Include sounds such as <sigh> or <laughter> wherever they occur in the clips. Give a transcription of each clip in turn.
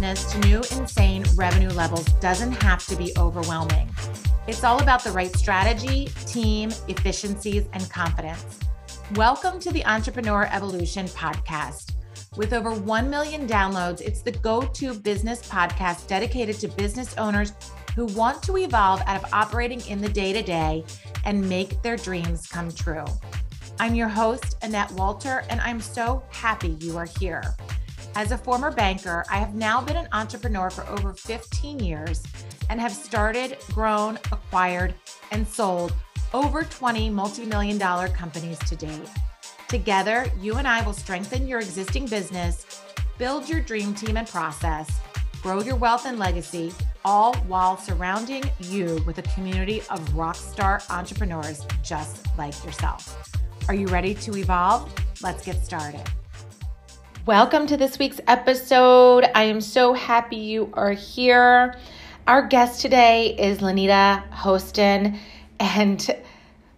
business to new insane revenue levels doesn't have to be overwhelming. It's all about the right strategy, team, efficiencies, and confidence. Welcome to the Entrepreneur Evolution Podcast. With over 1 million downloads, it's the go to business podcast dedicated to business owners who want to evolve out of operating in the day to day and make their dreams come true. I'm your host, Annette Walter, and I'm so happy you are here. As a former banker, I have now been an entrepreneur for over 15 years and have started, grown, acquired, and sold over 20 multi million dollar companies to date. Together, you and I will strengthen your existing business, build your dream team and process, grow your wealth and legacy, all while surrounding you with a community of rockstar entrepreneurs just like yourself. Are you ready to evolve? Let's get started. Welcome to this week's episode. I am so happy you are here. Our guest today is Linnita Hosten, and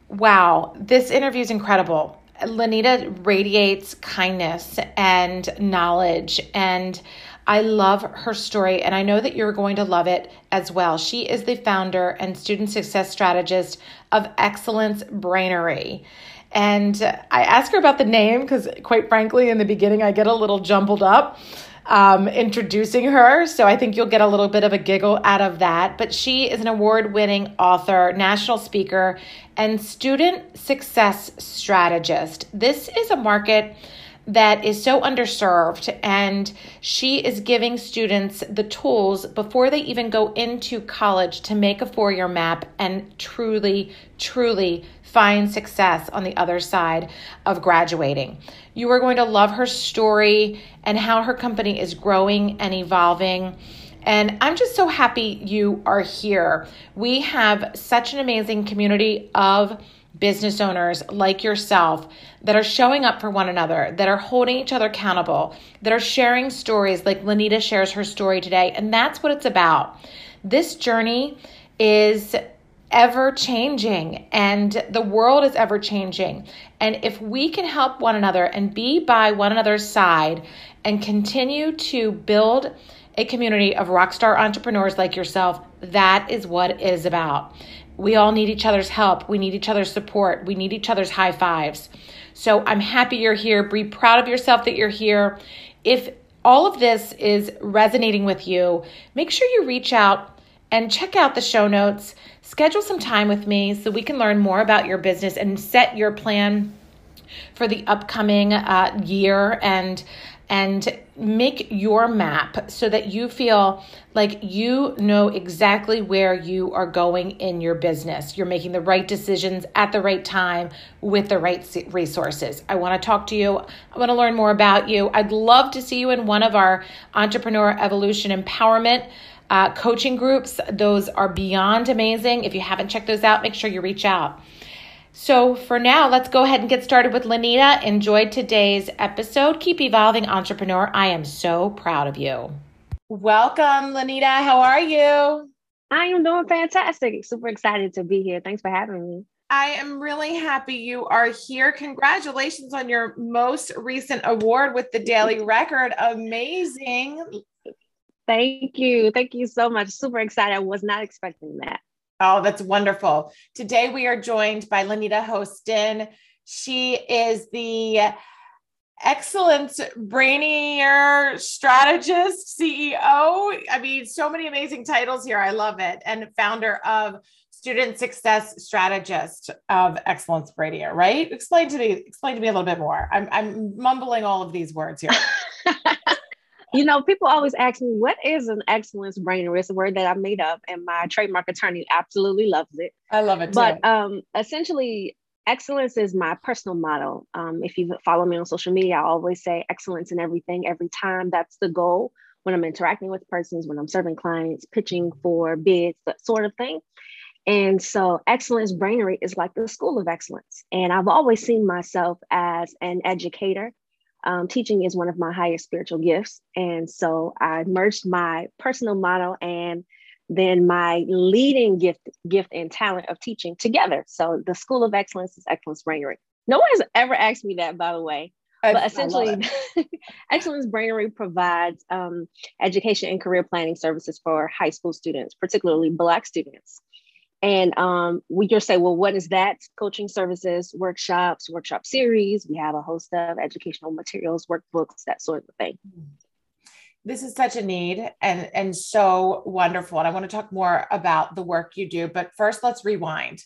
wow, this interview is incredible. Linnita radiates kindness and knowledge, and I love her story, and I know that you're going to love it as well. She is the founder and student success strategist of Excellence Brainery. And I ask her about the name because, quite frankly, in the beginning, I get a little jumbled up um, introducing her. So I think you'll get a little bit of a giggle out of that. But she is an award winning author, national speaker, and student success strategist. This is a market that is so underserved and she is giving students the tools before they even go into college to make a four-year map and truly truly find success on the other side of graduating. You are going to love her story and how her company is growing and evolving. And I'm just so happy you are here. We have such an amazing community of business owners like yourself that are showing up for one another, that are holding each other accountable, that are sharing stories like Linnita shares her story today. And that's what it's about. This journey is ever changing and the world is ever changing. And if we can help one another and be by one another's side and continue to build a community of rockstar entrepreneurs like yourself, that is what it is about. We all need each other's help. We need each other's support. We need each other's high fives. So I'm happy you're here. Be proud of yourself that you're here. If all of this is resonating with you, make sure you reach out and check out the show notes schedule some time with me so we can learn more about your business and set your plan for the upcoming uh, year and and make your map so that you feel like you know exactly where you are going in your business. You're making the right decisions at the right time with the right resources. I want to talk to you. I want to learn more about you. I'd love to see you in one of our Entrepreneur Evolution Empowerment uh, coaching groups. Those are beyond amazing. If you haven't checked those out, make sure you reach out. So, for now, let's go ahead and get started with Linnita. Enjoy today's episode. Keep evolving, entrepreneur. I am so proud of you. Welcome, Linnita. How are you? I am doing fantastic. Super excited to be here. Thanks for having me. I am really happy you are here. Congratulations on your most recent award with the Daily Record. Amazing. Thank you. Thank you so much. Super excited. I was not expecting that. Oh, that's wonderful. Today we are joined by Linnita Hosten. She is the excellent brainier strategist CEO. I mean, so many amazing titles here. I love it. And founder of student success strategist of excellence brainier, right? Explain to me, explain to me a little bit more. I'm, I'm mumbling all of these words here. <laughs> you know, people always ask me, what is an excellence brainer? It's a word that I made up, and my trademark attorney absolutely loves it. I love it too. But um, essentially, excellence is my personal motto. Um, if you follow me on social media, I always say excellence in everything, every time. That's the goal when I'm interacting with persons, when I'm serving clients, pitching for bids, that sort of thing. And so, Excellence Brainery is like the school of excellence. And I've always seen myself as an educator um, teaching is one of my highest spiritual gifts. And so I merged my personal motto and then my leading gift, gift and talent of teaching together. So the School of Excellence is Excellence Brainery. No one has ever asked me that, by the way. I, but essentially, <laughs> Excellence Brainery provides um, education and career planning services for high school students, particularly Black students. And um, we just say, well, what is that? Coaching services, workshops, workshop series. We have a host of educational materials, workbooks, that sort of thing. This is such a need and, and so wonderful. And I want to talk more about the work you do. But first, let's rewind.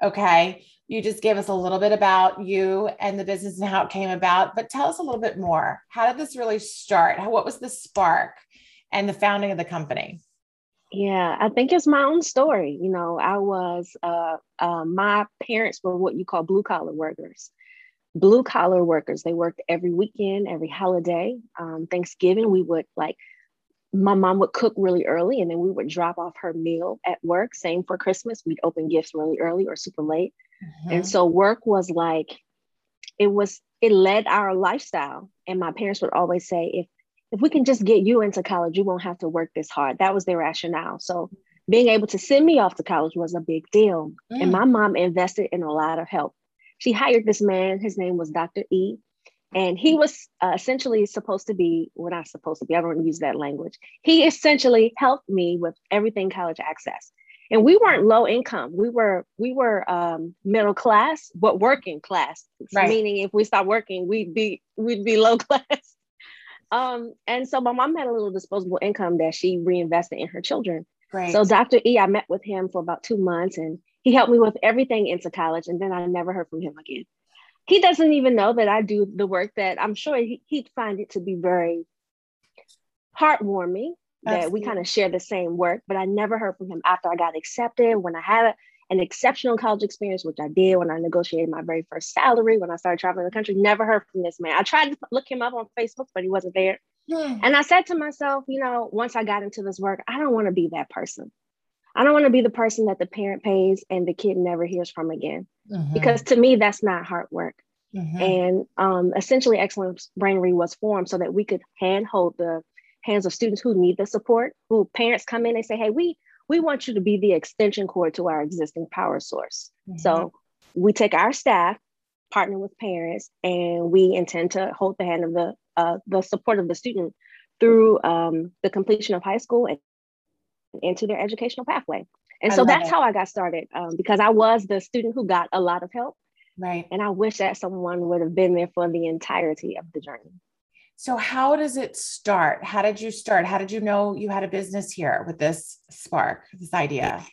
Okay. You just gave us a little bit about you and the business and how it came about, but tell us a little bit more. How did this really start? What was the spark and the founding of the company? Yeah, I think it's my own story. You know, I was, uh, uh, my parents were what you call blue collar workers. Blue collar workers, they worked every weekend, every holiday. Um, Thanksgiving, we would like, my mom would cook really early and then we would drop off her meal at work. Same for Christmas, we'd open gifts really early or super late. Mm-hmm. And so work was like, it was, it led our lifestyle. And my parents would always say, if if we can just get you into college, you won't have to work this hard. That was their rationale. So being able to send me off to college was a big deal. Mm. And my mom invested in a lot of help. She hired this man, his name was Dr. E. And he was uh, essentially supposed to be, well, not supposed to be, I don't use that language. He essentially helped me with everything college access. And we weren't low income. We were we were um, middle class, but working class. Right. Meaning, if we stopped working, we'd be we'd be low <laughs> class. Um, and so my mom had a little disposable income that she reinvested in her children. Right. So Dr. E, I met with him for about two months and he helped me with everything into college. And then I never heard from him again. He doesn't even know that I do the work that I'm sure he, would find it to be very heartwarming Absolutely. that we kind of share the same work, but I never heard from him after I got accepted. When I had an exceptional college experience, which I did when I negotiated my very first salary, when I started traveling the country, never heard from this man. I tried to look him up on Facebook, but he wasn't there. Hmm. And I said to myself, you know, once I got into this work, I don't want to be that person. I don't want to be the person that the parent pays and the kid never hears from again. Mm-hmm. Because to me, that's not hard work. Mm-hmm. And um, essentially, Excellence Brainery was formed so that we could handhold the hands of students who need the support, who parents come in and say, hey, we we want you to be the extension cord to our existing power source. Mm-hmm. So we take our staff, partner with parents, and we intend to hold the hand of the uh, the support of the student through um, the completion of high school and into their educational pathway. And I so that's it. how I got started um, because I was the student who got a lot of help. Right. And I wish that someone would have been there for the entirety of the journey. So, how does it start? How did you start? How did you know you had a business here with this spark, this idea?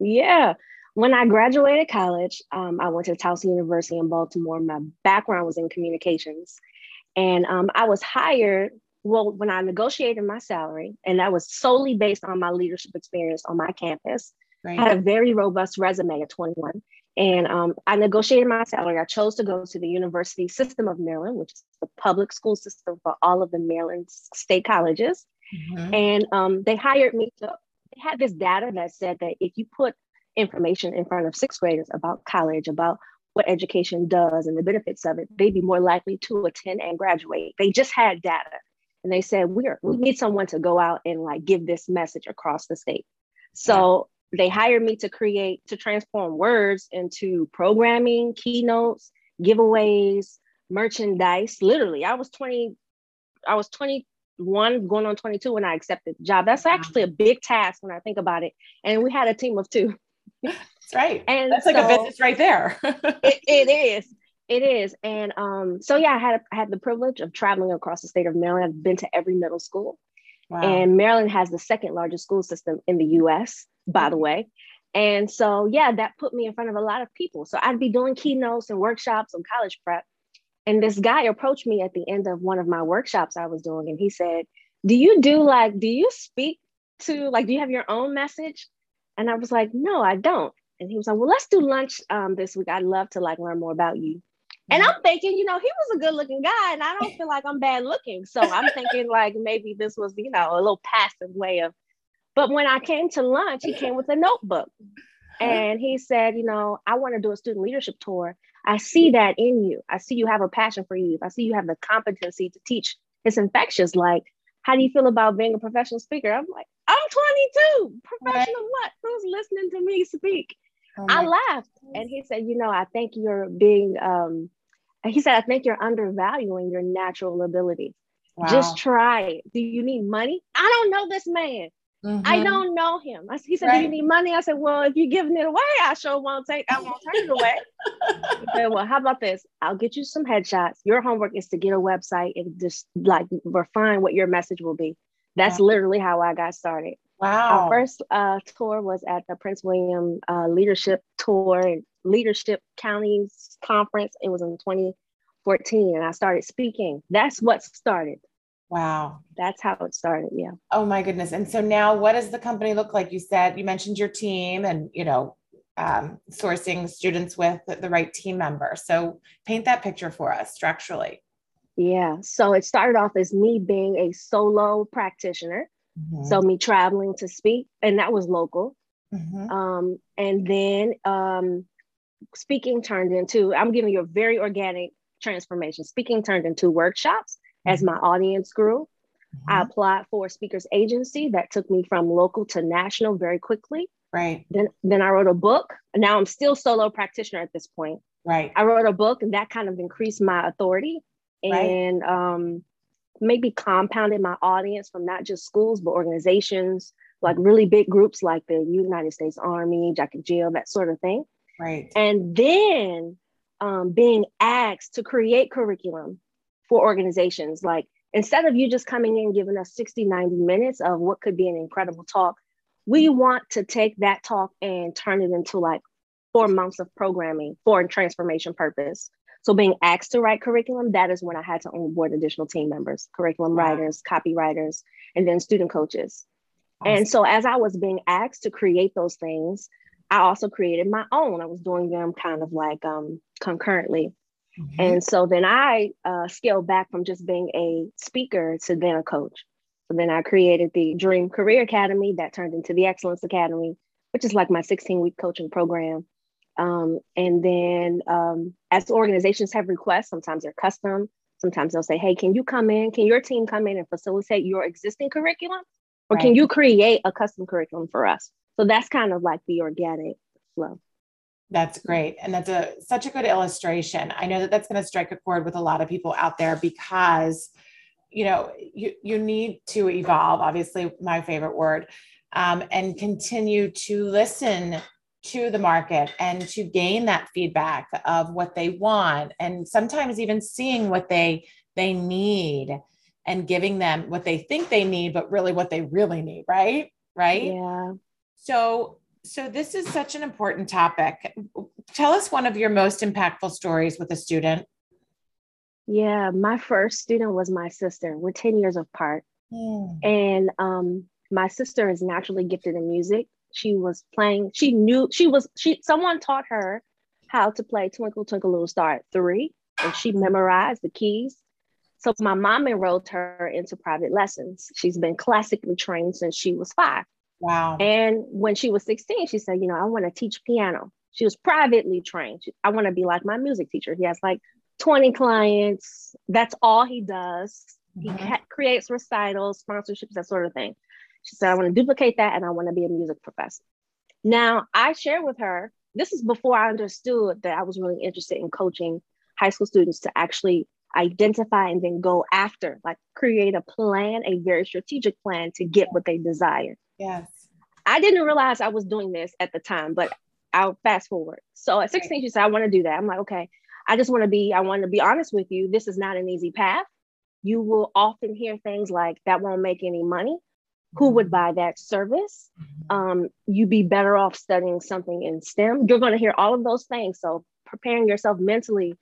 Yeah. When I graduated college, um, I went to Towson University in Baltimore. My background was in communications. And um, I was hired, well, when I negotiated my salary, and that was solely based on my leadership experience on my campus. Right. I had a very robust resume at 21. And um, I negotiated my salary. I chose to go to the University System of Maryland, which is the public school system for all of the Maryland state colleges. Mm-hmm. And um, they hired me to, they had this data that said that if you put information in front of sixth graders about college, about what education does and the benefits of it, they'd be more likely to attend and graduate. They just had data. And they said, we are, we need someone to go out and like give this message across the state. So they hired me to create to transform words into programming keynotes giveaways merchandise. Literally i was 20 i was 21 going on 22 when i accepted the job. That's actually a big task when i think about it. And we had a team of two. That's right. <laughs> And that's like so, a business right there. <laughs> It, it is. It is. And um so yeah i had I had the privilege of traveling across the state of maryland. I've been to every middle school. Wow. and maryland has the second largest school system in the us by the way. And so, yeah, that put me in front of a lot of people. So I'd be doing keynotes and workshops on college prep. And this guy approached me at the end of one of my workshops I was doing, and he said, Do you do like, do you speak to, like, do you have your own message? And I was like, No, I don't. And he was like, Well, let's do lunch um, this week. I'd love to like learn more about you. And I'm thinking, you know, he was a good looking guy, and I don't feel like I'm bad looking. So I'm thinking, like, maybe this was, you know, a little passive way of but when I came to lunch, he came with a notebook and he said, You know, I want to do a student leadership tour. I see that in you. I see you have a passion for youth. I see you have the competency to teach. It's infectious. Like, how do you feel about being a professional speaker? I'm like, I'm 22. Professional right. what? Who's listening to me speak? Oh I laughed. And he said, You know, I think you're being um, he said, I think you're undervaluing your natural ability. Wow. Just try it. Do you need money? I don't know this man. Mm-hmm. I don't know him. I, he said, right. Do you need money? I said, Well, if you're giving it away, I sure won't take I won't turn it away. he <laughs> said, Well, how about this? I'll get you some headshots. Your homework is to get a website and just like refine what your message will be. That's wow. literally how I got started. Wow. Our first uh, tour was at the Prince William uh, Leadership Tour, Leadership Counties Conference. It was in 2014, and I started speaking. That's what started. Wow. That's how it started. Yeah. Oh my goodness. And so now what does the company look like? You said you mentioned your team and, you know, um, sourcing students with the right team member. So paint that picture for us structurally. Yeah. So it started off as me being a solo practitioner. Mm-hmm. So me traveling to speak, and that was local. Mm-hmm. Um, and then um, speaking turned into, I'm giving you a very organic transformation. Speaking turned into workshops as my audience grew. Mm-hmm. I applied for a speakers agency that took me from local to national very quickly. Right. Then then I wrote a book. Now I'm still solo practitioner at this point. Right. I wrote a book and that kind of increased my authority and right. um, maybe compounded my audience from not just schools but organizations like really big groups like the United States Army, Jack and Jill, that sort of thing. Right. And then um, being asked to create curriculum for organizations. Like instead of you just coming in giving us 60, 90 minutes of what could be an incredible talk, we want to take that talk and turn it into like four months of programming for a transformation purpose. So being asked to write curriculum, that is when I had to onboard additional team members, curriculum wow. writers, copywriters, and then student coaches. Awesome. And so as I was being asked to create those things, I also created my own. I was doing them kind of like um, concurrently. Mm-hmm. And so then I uh, scaled back from just being a speaker to then a coach. So then I created the Dream Career Academy that turned into the Excellence Academy, which is like my 16 week coaching program. Um, and then um, as organizations have requests, sometimes they're custom, sometimes they'll say, hey, can you come in? Can your team come in and facilitate your existing curriculum? Or right. can you create a custom curriculum for us? So that's kind of like the organic flow. That's great. And that's a such a good illustration. I know that that's going to strike a chord with a lot of people out there because you know, you you need to evolve, obviously my favorite word, um, and continue to listen to the market and to gain that feedback of what they want and sometimes even seeing what they they need and giving them what they think they need but really what they really need right right yeah so so this is such an important topic. Tell us one of your most impactful stories with a student. Yeah, my first student was my sister. We're 10 years apart. Mm. And um, my sister is naturally gifted in music. She was playing, she knew she was, she someone taught her how to play Twinkle Twinkle Little Star at three, and she memorized the keys. So my mom enrolled her into private lessons. She's been classically trained since she was five. Wow. And when she was 16, she said, you know, I want to teach piano. She was privately trained. She, I want to be like my music teacher. He has like 20 clients. That's all he does. Mm-hmm. He ca- creates recitals, sponsorships, that sort of thing. She said, I want to duplicate that and I want to be a music professor. Now, I share with her, this is before I understood that I was really interested in coaching high school students to actually identify and then go after, like create a plan, a very strategic plan to get what they desire. Yes. I didn't realize I was doing this at the time, but I'll fast forward. So at 16, she said, I want to do that. I'm like, okay, I just want to be, I want to be honest with you. This is not an easy path. You will often hear things like that won't make any money. Who would buy that service? Um, you'd be better off studying something in STEM. You're going to hear all of those things. So preparing yourself mentally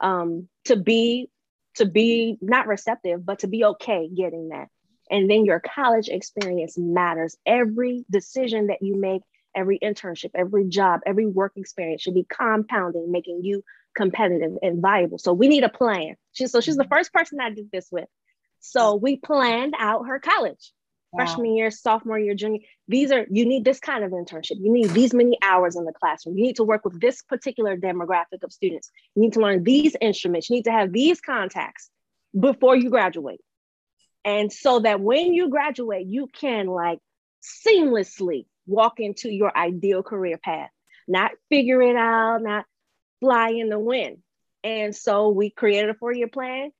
um, to be to be not receptive, but to be okay getting that. And then your college experience matters. Every decision that you make, every internship, every job, every work experience should be compounding, making you competitive and viable. So we need a plan. She, so she's the mm-hmm. first person I did this with. So we planned out her college. Wow. Freshman year, sophomore year, junior. These are, you need this kind of internship. You need these many hours in the classroom. You need to work with this particular demographic of students. You need to learn these instruments. You need to have these contacts before you graduate. And so that when you graduate, you can like seamlessly walk into your ideal career path, not figure it out, not fly in the wind. And so we created a four year plan.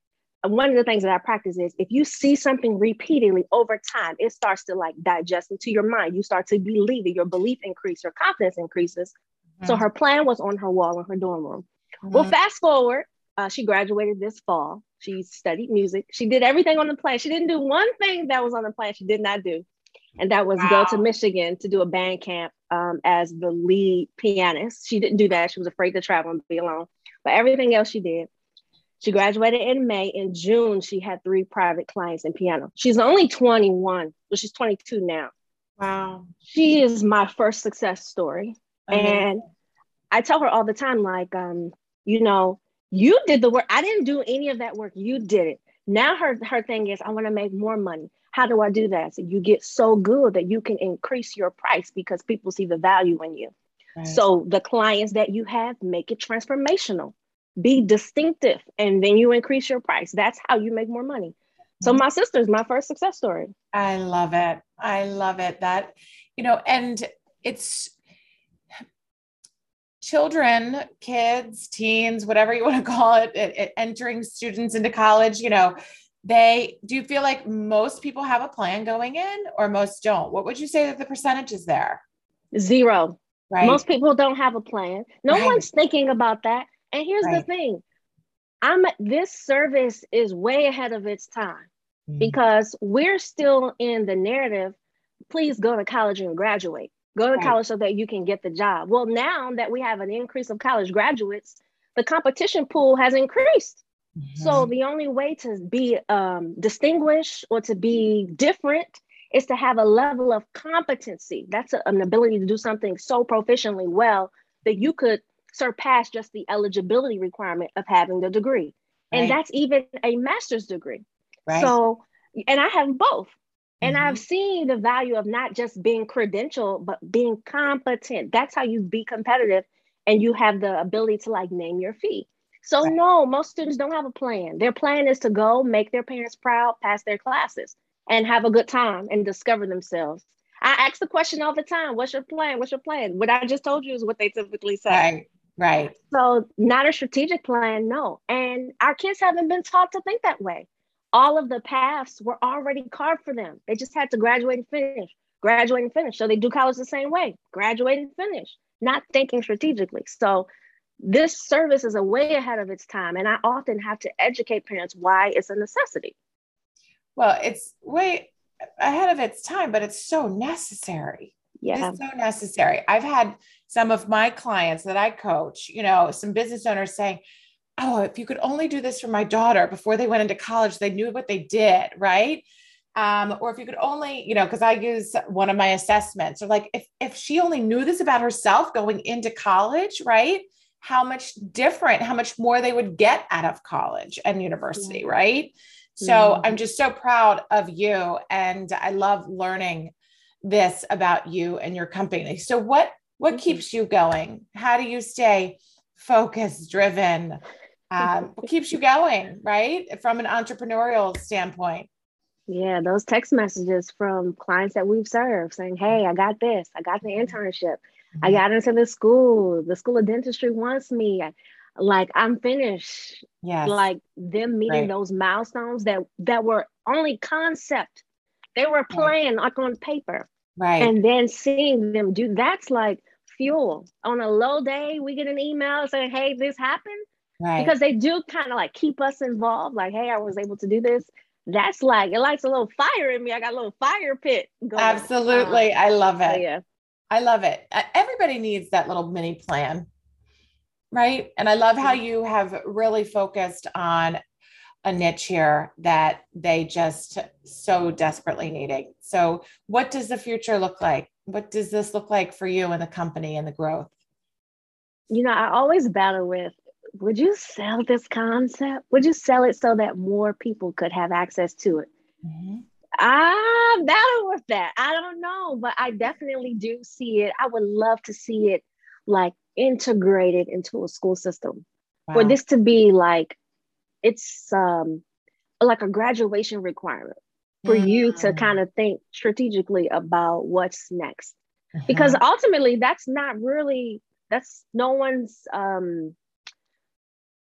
And one of the things that I practice is if you see something repeatedly over time, it starts to like digest into your mind. You start to believe it, your belief increases, your confidence increases. Mm-hmm. So her plan was on her wall in her dorm room. Mm-hmm. Well, fast forward, uh, she graduated this fall. She studied music. She did everything on the plan. She didn't do one thing that was on the plan. She did not do, and that was wow. go to Michigan to do a band camp um, as the lead pianist. She didn't do that. She was afraid to travel and be alone. But everything else she did. She graduated in May. In June, she had three private clients in piano. She's only 21, but she's 22 now. Wow. She is my first success story. And I tell her all the time, like, um, you know, you did the work. I didn't do any of that work. You did it. Now her her thing is, I want to make more money. How do I do that? So you get so good that you can increase your price because people see the value in you. Right. So the clients that you have, make it transformational. Be distinctive, and then you increase your price. That's how you make more money. So mm-hmm. my sister's my first success story. I love it. I love it. That, you know, and it's children, kids, teens, whatever you want to <laughs> call it, it, it, entering students into college, you know, they do you feel like most people have a plan going in or most don't? What would you say that the percentage is there? Zero. Right. Most people don't have a plan. No right. one's thinking about that. And here's right. the thing. I'm this service is way ahead of its time mm-hmm. because we're still in the narrative. Please go to college and graduate. Go to right. college so that you can get the job. Well, now that we have an increase of college graduates, the competition pool has increased. Mm-hmm. So the only way to be um, distinguished or to be different is to have a level of competency. That's a, an ability to do something so proficiently well that you could surpass just the eligibility requirement of having the degree. Right. And that's even a master's degree. Right. So, and I have both. And mm-hmm. I've seen the value of not just being credential, but being competent. That's how you be competitive and you have the ability to like name your fee. So, right. no, most students don't have a plan. Their plan is to go make their parents proud, pass their classes, and have a good time and discover themselves. I ask the question all the time What's your plan? What's your plan? What I just told you is what they typically say. Right. Right. So, not a strategic plan, no. And our kids haven't been taught to think that way all of the paths were already carved for them. They just had to graduate and finish, graduate and finish. So they do college the same way, graduate and finish, not thinking strategically. So this service is a way ahead of its time. And I often have to educate parents why it's a necessity. Well, it's way ahead of its time, but it's so necessary. Yeah. It's so necessary. I've had some of my clients that I coach, you know, some business owners saying, oh, if you could only do this for my daughter before they went into college, they knew what they did, right? Um, or if you could only, you know, because I use one of my assessments, or like if if she only knew this about herself going into college, right? How much different, how much more they would get out of college and university, yeah. right? So mm-hmm. I'm just so proud of you, and I love learning this about you and your company. So what what mm-hmm. keeps you going? How do you stay focused, driven? Um, what keeps you going, right? From an entrepreneurial standpoint. Yeah, those text messages from clients that we've served saying, Hey, I got this, I got the internship, mm-hmm. I got into the school, the school of dentistry wants me. like I'm finished. Yeah. Like them meeting right. those milestones that that were only concept. They were playing like on paper. Right. And then seeing them do that's like fuel. On a low day, we get an email saying, Hey, this happened right. because they do kind of like keep us involved. Like, hey, I was able to do this. That's like it lights a little fire in me. I got a little fire pit. Going. Absolutely, um, I love it. So yeah, I love it. Everybody needs that little mini plan, right? And I love how you have really focused on a niche here that they just so desperately needing. So, what does the future look like? What does this look like for you and the company and the growth? You know, I always battle with would you sell this concept? Would you sell it so that more people could have access to it? Mm-hmm. I'm battle with that. I don't know, but I definitely do see it. I would love to see it like integrated into a school system wow. for this to be like it's um like a graduation requirement for mm-hmm. you to mm. kind of think strategically about what's next mm-hmm. because ultimately that's not really that's no one's um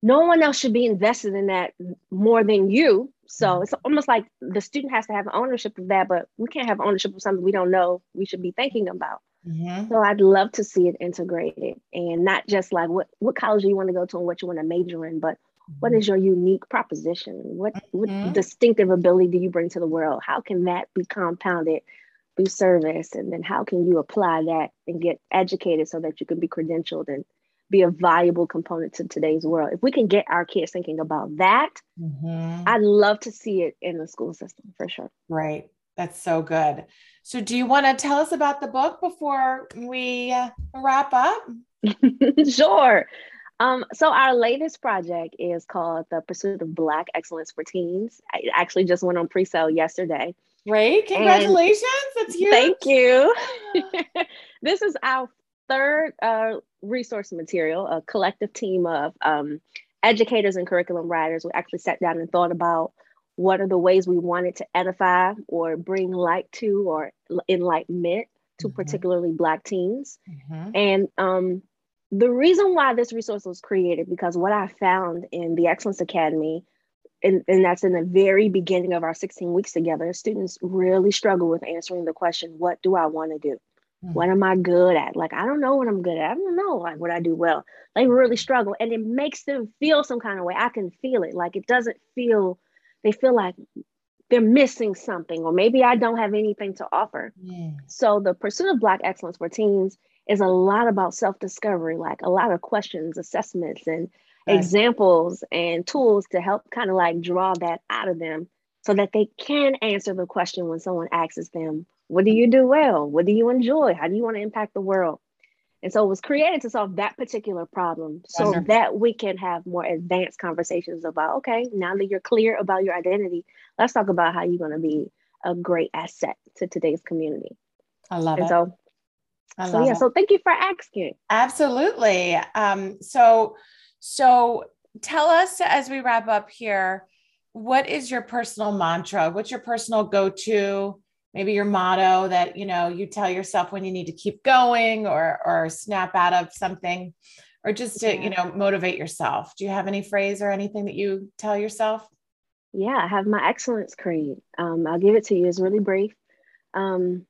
no one else should be invested in that more than you. So mm-hmm. it's almost like the student has to have ownership of that, but we can't have ownership of something we don't know we should be thinking about. Mm-hmm. So I'd love to see it integrated and not just like what, what college do you want to go to and what you want to major in, but what mm-hmm. is your unique proposition? What, what mm-hmm. distinctive ability do you bring to the world? How can that be compounded through service? And then how can you apply that and get educated so that you can be credentialed and be a valuable component to today's world? If we can get our kids thinking about that, mm-hmm. I'd love to see it in the school system for sure. Right. That's so good. So, do you want to tell us about the book before we uh, wrap up? <laughs> sure. Um, so our latest project is called The Pursuit of Black Excellence for Teens. I actually just went on pre-sale yesterday. Great. Congratulations. And That's huge. Thank you. <laughs> <laughs> this is our third uh, resource material, a collective team of um, educators and curriculum writers. We actually sat down and thought about what are the ways we wanted to edify or bring light to or enlightenment to mm-hmm. particularly Black teens. Mm-hmm. And um, the reason why this resource was created because what I found in the Excellence Academy, and, and that's in the very beginning of our 16 weeks together, students really struggle with answering the question, what do I want to do? Mm-hmm. What am I good at? Like, I don't know what I'm good at. I don't know like what I do well. They really struggle and it makes them feel some kind of way. I can feel it. Like it doesn't feel, they feel like they're missing something, or maybe I don't have anything to offer. Yeah. So the pursuit of Black excellence for teens is a lot about self discovery, like a lot of questions, assessments, and right. examples and tools to help kind of like draw that out of them so that they can answer the question when someone asks them, What do you do well? What do you enjoy? How do you want to impact the world? And so it was created to solve that particular problem so Wonderful. that we can have more advanced conversations about, okay, now that you're clear about your identity, let's talk about how you're going to be a great asset to today's community. I love and it. So so yeah, it. so thank you for asking. Absolutely. Um, so so tell us as we wrap up here, what is your personal mantra? What's your personal go-to? Maybe your motto that you know you tell yourself when you need to keep going or or snap out of something or just to you know motivate yourself do you have any phrase or anything that you tell yourself yeah i have my excellence creed um, i'll give it to you it's really brief um,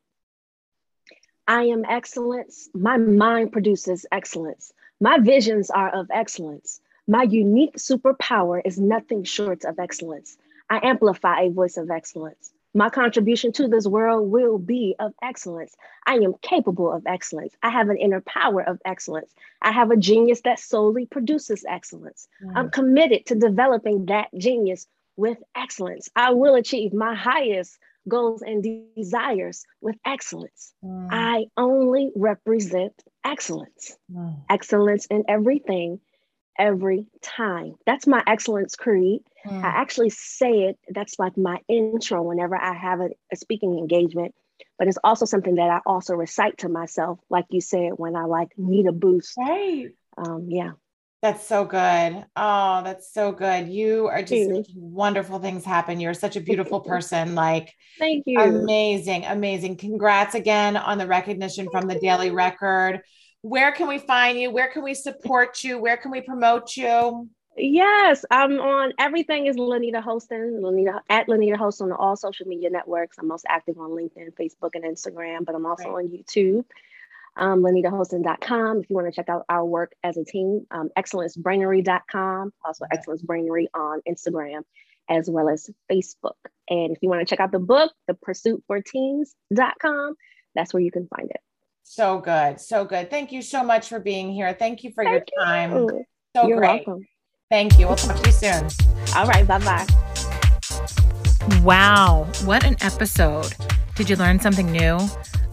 I am excellence. My mind produces excellence. My visions are of excellence. My unique superpower is nothing short of excellence. I amplify a voice of excellence. My contribution to this world will be of excellence. I am capable of excellence. I have an inner power of excellence. I have a genius that solely produces excellence. Mm. I'm committed to developing that genius with excellence. I will achieve my highest goals and desires with excellence. Mm. I only represent excellence, mm. excellence in everything, every time. That's my excellence creed. Mm. I actually say it, that's like my intro whenever I have a, a speaking engagement. But it's also something that I also recite to myself, like you said, when I like need a boost. Right. Um, yeah. That's so good. Oh, that's so good. You are just wonderful things happen. You're such a beautiful person. Like, thank you. Amazing, amazing. Congrats again on the recognition from the Daily Record. Where can we find you? Where can we support you? Where can we promote you? Yes, I'm on everything is Linnita Hosten, Linnita at Linnita Host on all social media networks. I'm most active on LinkedIn, Facebook, and Instagram, but I'm also right. on YouTube um, linnitahosten.com if you want to check out our work as a team, um, excellencebrainery.com, also Excellence Brainery on Instagram, as well as Facebook. And if you want to check out the book, the pursuit for teens.com, that's where you can find it. So good. So good. Thank you so much for being here. Thank you for Thank your time. You. So You're great. welcome. Thank you. We'll talk to you soon. All right. Bye bye. Wow. What an episode. Did you learn something new?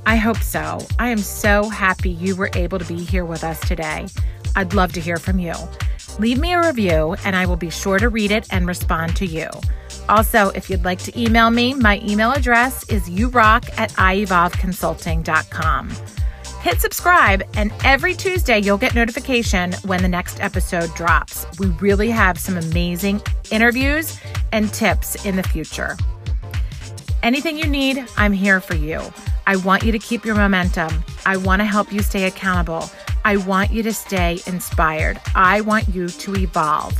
I hope so. I am so happy you were able to be here with us today. I'd love to hear from you. Leave me a review and I will be sure to read it and respond to you. Also, if you'd like to email me, my email address is urock at ievolveconsulting.com. Hit subscribe, and every Tuesday you'll get notification when the next episode drops. We really have some amazing interviews and tips in the future. Anything you need, I'm here for you. I want you to keep your momentum. I want to help you stay accountable. I want you to stay inspired. I want you to evolve.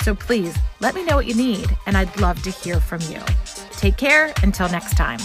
So please let me know what you need, and I'd love to hear from you. Take care until next time.